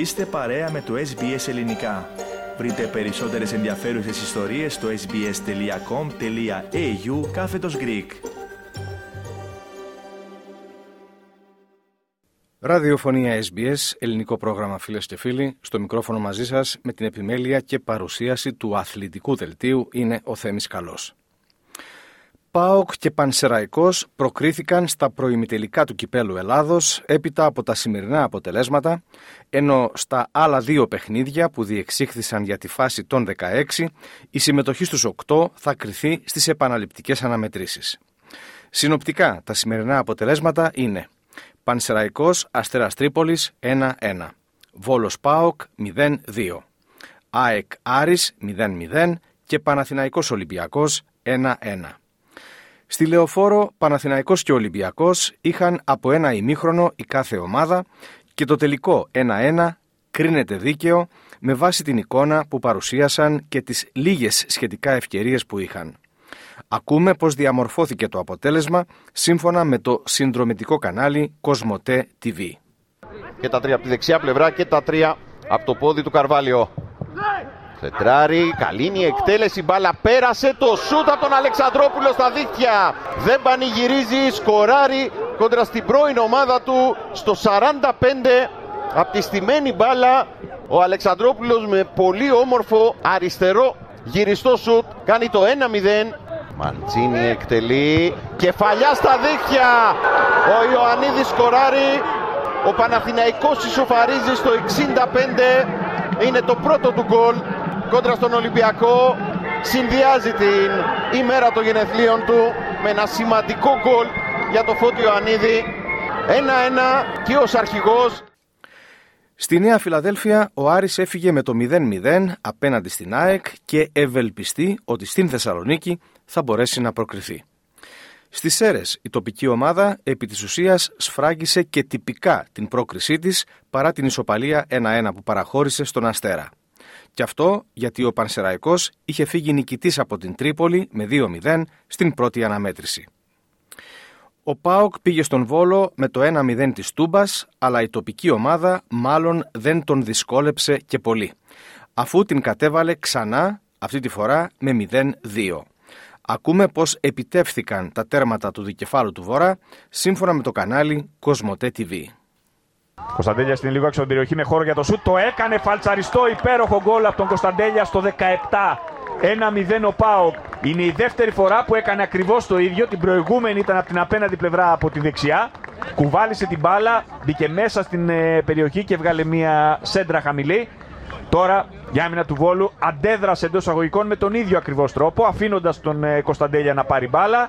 Είστε παρέα με το SBS Ελληνικά. Βρείτε περισσότερες ενδιαφέρουσες ιστορίες στο sbs.com.au κάθετος Greek. Ραδιοφωνία SBS, ελληνικό πρόγραμμα φίλες και φίλοι, στο μικρόφωνο μαζί σας με την επιμέλεια και παρουσίαση του αθλητικού δελτίου είναι ο Θέμης Καλός. ΠΑΟΚ και Πανσεραϊκός προκρίθηκαν στα προημιτελικά του Κυπέλου Ελλάδος έπειτα από τα σημερινά αποτελέσματα, ενώ στα άλλα δύο παιχνίδια που διεξήχθησαν για τη φάση των 16, η συμμετοχή στους 8 θα κριθεί στις επαναληπτικές αναμετρήσεις. Συνοπτικά, τα σημερινά αποτελέσματα είναι Πανσεραϊκός Αστέρας Τρίπολης 1-1, Βόλος ΠΑΟΚ 0-2, ΑΕΚ Άρης 0-0 και Παναθηναϊκός Ολυμπιακός 1-1. Στη Λεωφόρο, Παναθηναϊκός και Ολυμπιακός είχαν από ένα ημίχρονο η κάθε ομάδα και το τελικό 1-1 κρίνεται δίκαιο με βάση την εικόνα που παρουσίασαν και τις λίγες σχετικά ευκαιρίες που είχαν. Ακούμε πώς διαμορφώθηκε το αποτέλεσμα σύμφωνα με το συνδρομητικό κανάλι Κοσμοτέ TV. Και τα τρία από τη δεξιά πλευρά και τα τρία από το πόδι του Καρβάλιο. Σετράρι, καλή είναι η εκτέλεση, μπάλα πέρασε το σούτ από τον Αλεξανδρόπουλο στα δίχτυα. Δεν πανηγυρίζει, σκοράρει κόντρα στην πρώην ομάδα του στο 45 από τη στημένη μπάλα. Ο Αλεξανδρόπουλος με πολύ όμορφο αριστερό γυριστό σούτ κάνει το 1-0. Μαντσίνη εκτελεί, κεφαλιά στα δίχτυα. Ο Ιωαννίδης σκοράρει, ο Παναθηναϊκός ισοφαρίζει στο 65. Είναι το πρώτο του γκολ κόντρα στον Ολυμπιακό συνδυάζει την ημέρα των γενεθλίων του με ένα σημαντικό γκολ για το Φώτιο Ιωαννίδη 1-1 και ως αρχηγός Στη Νέα Φιλαδέλφια ο Άρης έφυγε με το 0-0 απέναντι στην ΑΕΚ και ευελπιστεί ότι στην Θεσσαλονίκη θα μπορέσει να προκριθεί. Στις Σέρες η τοπική ομάδα επί της ουσίας σφράγγισε και τυπικά την πρόκρισή της παρά την ισοπαλία 1-1 που παραχώρησε στον Αστέρα. Και αυτό γιατί ο Πανσεραϊκός είχε φύγει νικητής από την Τρίπολη με 2-0 στην πρώτη αναμέτρηση. Ο Πάοκ πήγε στον Βόλο με το 1-0 της Τούμπας, αλλά η τοπική ομάδα μάλλον δεν τον δυσκόλεψε και πολύ, αφού την κατέβαλε ξανά, αυτή τη φορά με 0-2. Ακούμε πώς επιτεύθηκαν τα τέρματα του δικεφάλου του Βορρά, σύμφωνα με το κανάλι Κοσμοτέ TV. Κωνσταντέλια στην λίγο έξω περιοχή με χώρο για το σουτ. Το έκανε φαλτσαριστό υπέροχο γκολ από τον Κωνσταντέλια στο 17. 1-0 ο Πάοκ. Είναι η δεύτερη φορά που έκανε ακριβώς το ίδιο. Την προηγούμενη ήταν από την απέναντι πλευρά από τη δεξιά. Κουβάλισε την μπάλα, μπήκε μέσα στην ε, περιοχή και έβγαλε μια σέντρα χαμηλή. Τώρα για άμυνα του Βόλου αντέδρασε εντός αγωγικών με τον ίδιο ακριβώς τρόπο, αφήνοντας τον ε, Κωνσταντέλια να πάρει μπάλα.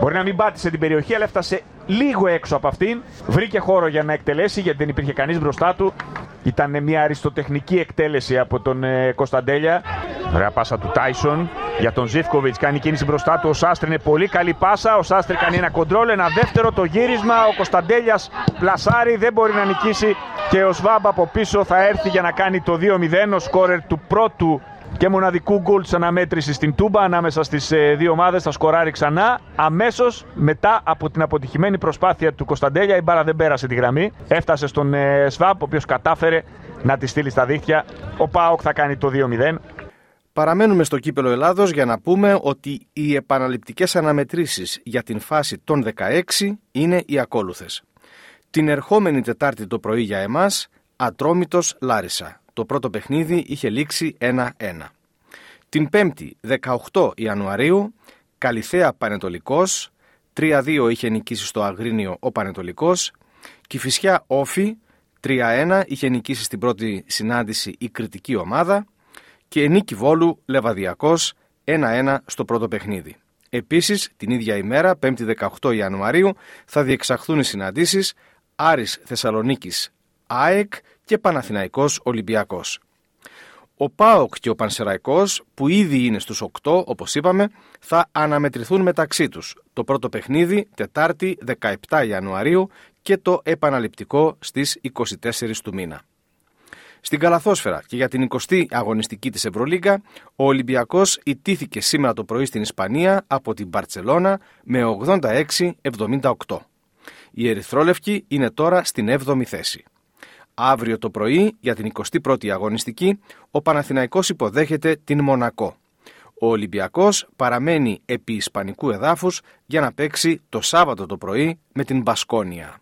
Μπορεί να μην πάτησε την περιοχή, αλλά έφτασε λίγο έξω από αυτήν. Βρήκε χώρο για να εκτελέσει, γιατί δεν υπήρχε κανείς μπροστά του. Ήταν μια αριστοτεχνική εκτέλεση από τον ε, Κωνσταντέλια. Ωραία πάσα του Τάισον για τον Ζήφκοβιτς. Κάνει κίνηση μπροστά του. Ο Σάστρε είναι πολύ καλή πάσα. Ο Σάστρε κάνει ένα κοντρόλ. Ένα δεύτερο το γύρισμα. Ο Κωνσταντέλιας πλασάρει. Δεν μπορεί να νικήσει. Και ο Σβάμπ από πίσω θα έρθει για να κάνει το 2-0. Ο σκόρερ του πρώτου και μοναδικού γκολ της αναμέτρησης στην Τούμπα ανάμεσα στις ε, δύο ομάδες. Θα σκοράρει ξανά αμέσως μετά από την αποτυχημένη προσπάθεια του Κωνσταντέλια. Η μπάρα δεν πέρασε τη γραμμή. Έφτασε στον ε, Σβάμπ, ο οποίος κατάφερε να τη στείλει στα δίχτυα. Ο Πάοκ θα κάνει το 2-0. Παραμένουμε στο κύπελο Ελλάδος για να πούμε ότι οι επαναληπτικές αναμετρήσεις για την φάση των 16 είναι οι ακόλουθες. Την ερχόμενη Τετάρτη το πρωί για εμάς, Ατρόμητος Λάρισα. Το πρώτο παιχνίδι είχε λήξει 1-1. Την 5η 18 Ιανουαρίου, Καλυθέα Πανετολικός, 3-2 είχε νικήσει στο Αγρίνιο ο Πανετολικός, Κηφισιά Όφη, 3-1 είχε νικήσει στην πρώτη συνάντηση η κριτική ομάδα και νίκη Βόλου Λεβαδιακός 1-1 στο πρώτο παιχνίδι. Επίσης, την ίδια ημέρα, 5η 18 Ιανουαρίου, θα διεξαχθούν οι συναντήσεις Άρης Θεσσαλονίκης ΑΕΚ και Παναθηναϊκός Ολυμπιακός. Ο ΠΑΟΚ και ο Πανσεραϊκός, που ήδη είναι στους 8, όπως είπαμε, θα αναμετρηθούν μεταξύ τους. Το πρώτο παιχνίδι, Τετάρτη 17 Ιανουαρίου και το επαναληπτικό στις 24 του μήνα. Στην Καλαθόσφαιρα και για την 20η αγωνιστική της Ευρωλίγκα, ο Ολυμπιακός ιτήθηκε σήμερα το πρωί στην Ισπανία από την Μπαρσελόνα με 86-78. Οι Ερυθρόλευκοι είναι τώρα στην 7η θέση. Αύριο το πρωί, για την 21η αγωνιστική, ο Παναθηναϊκός υποδέχεται την Μονακό. Ο Ολυμπιακός παραμένει επί Ισπανικού εδάφους για να παίξει το Σάββατο το πρωί με την Μπασκόνια.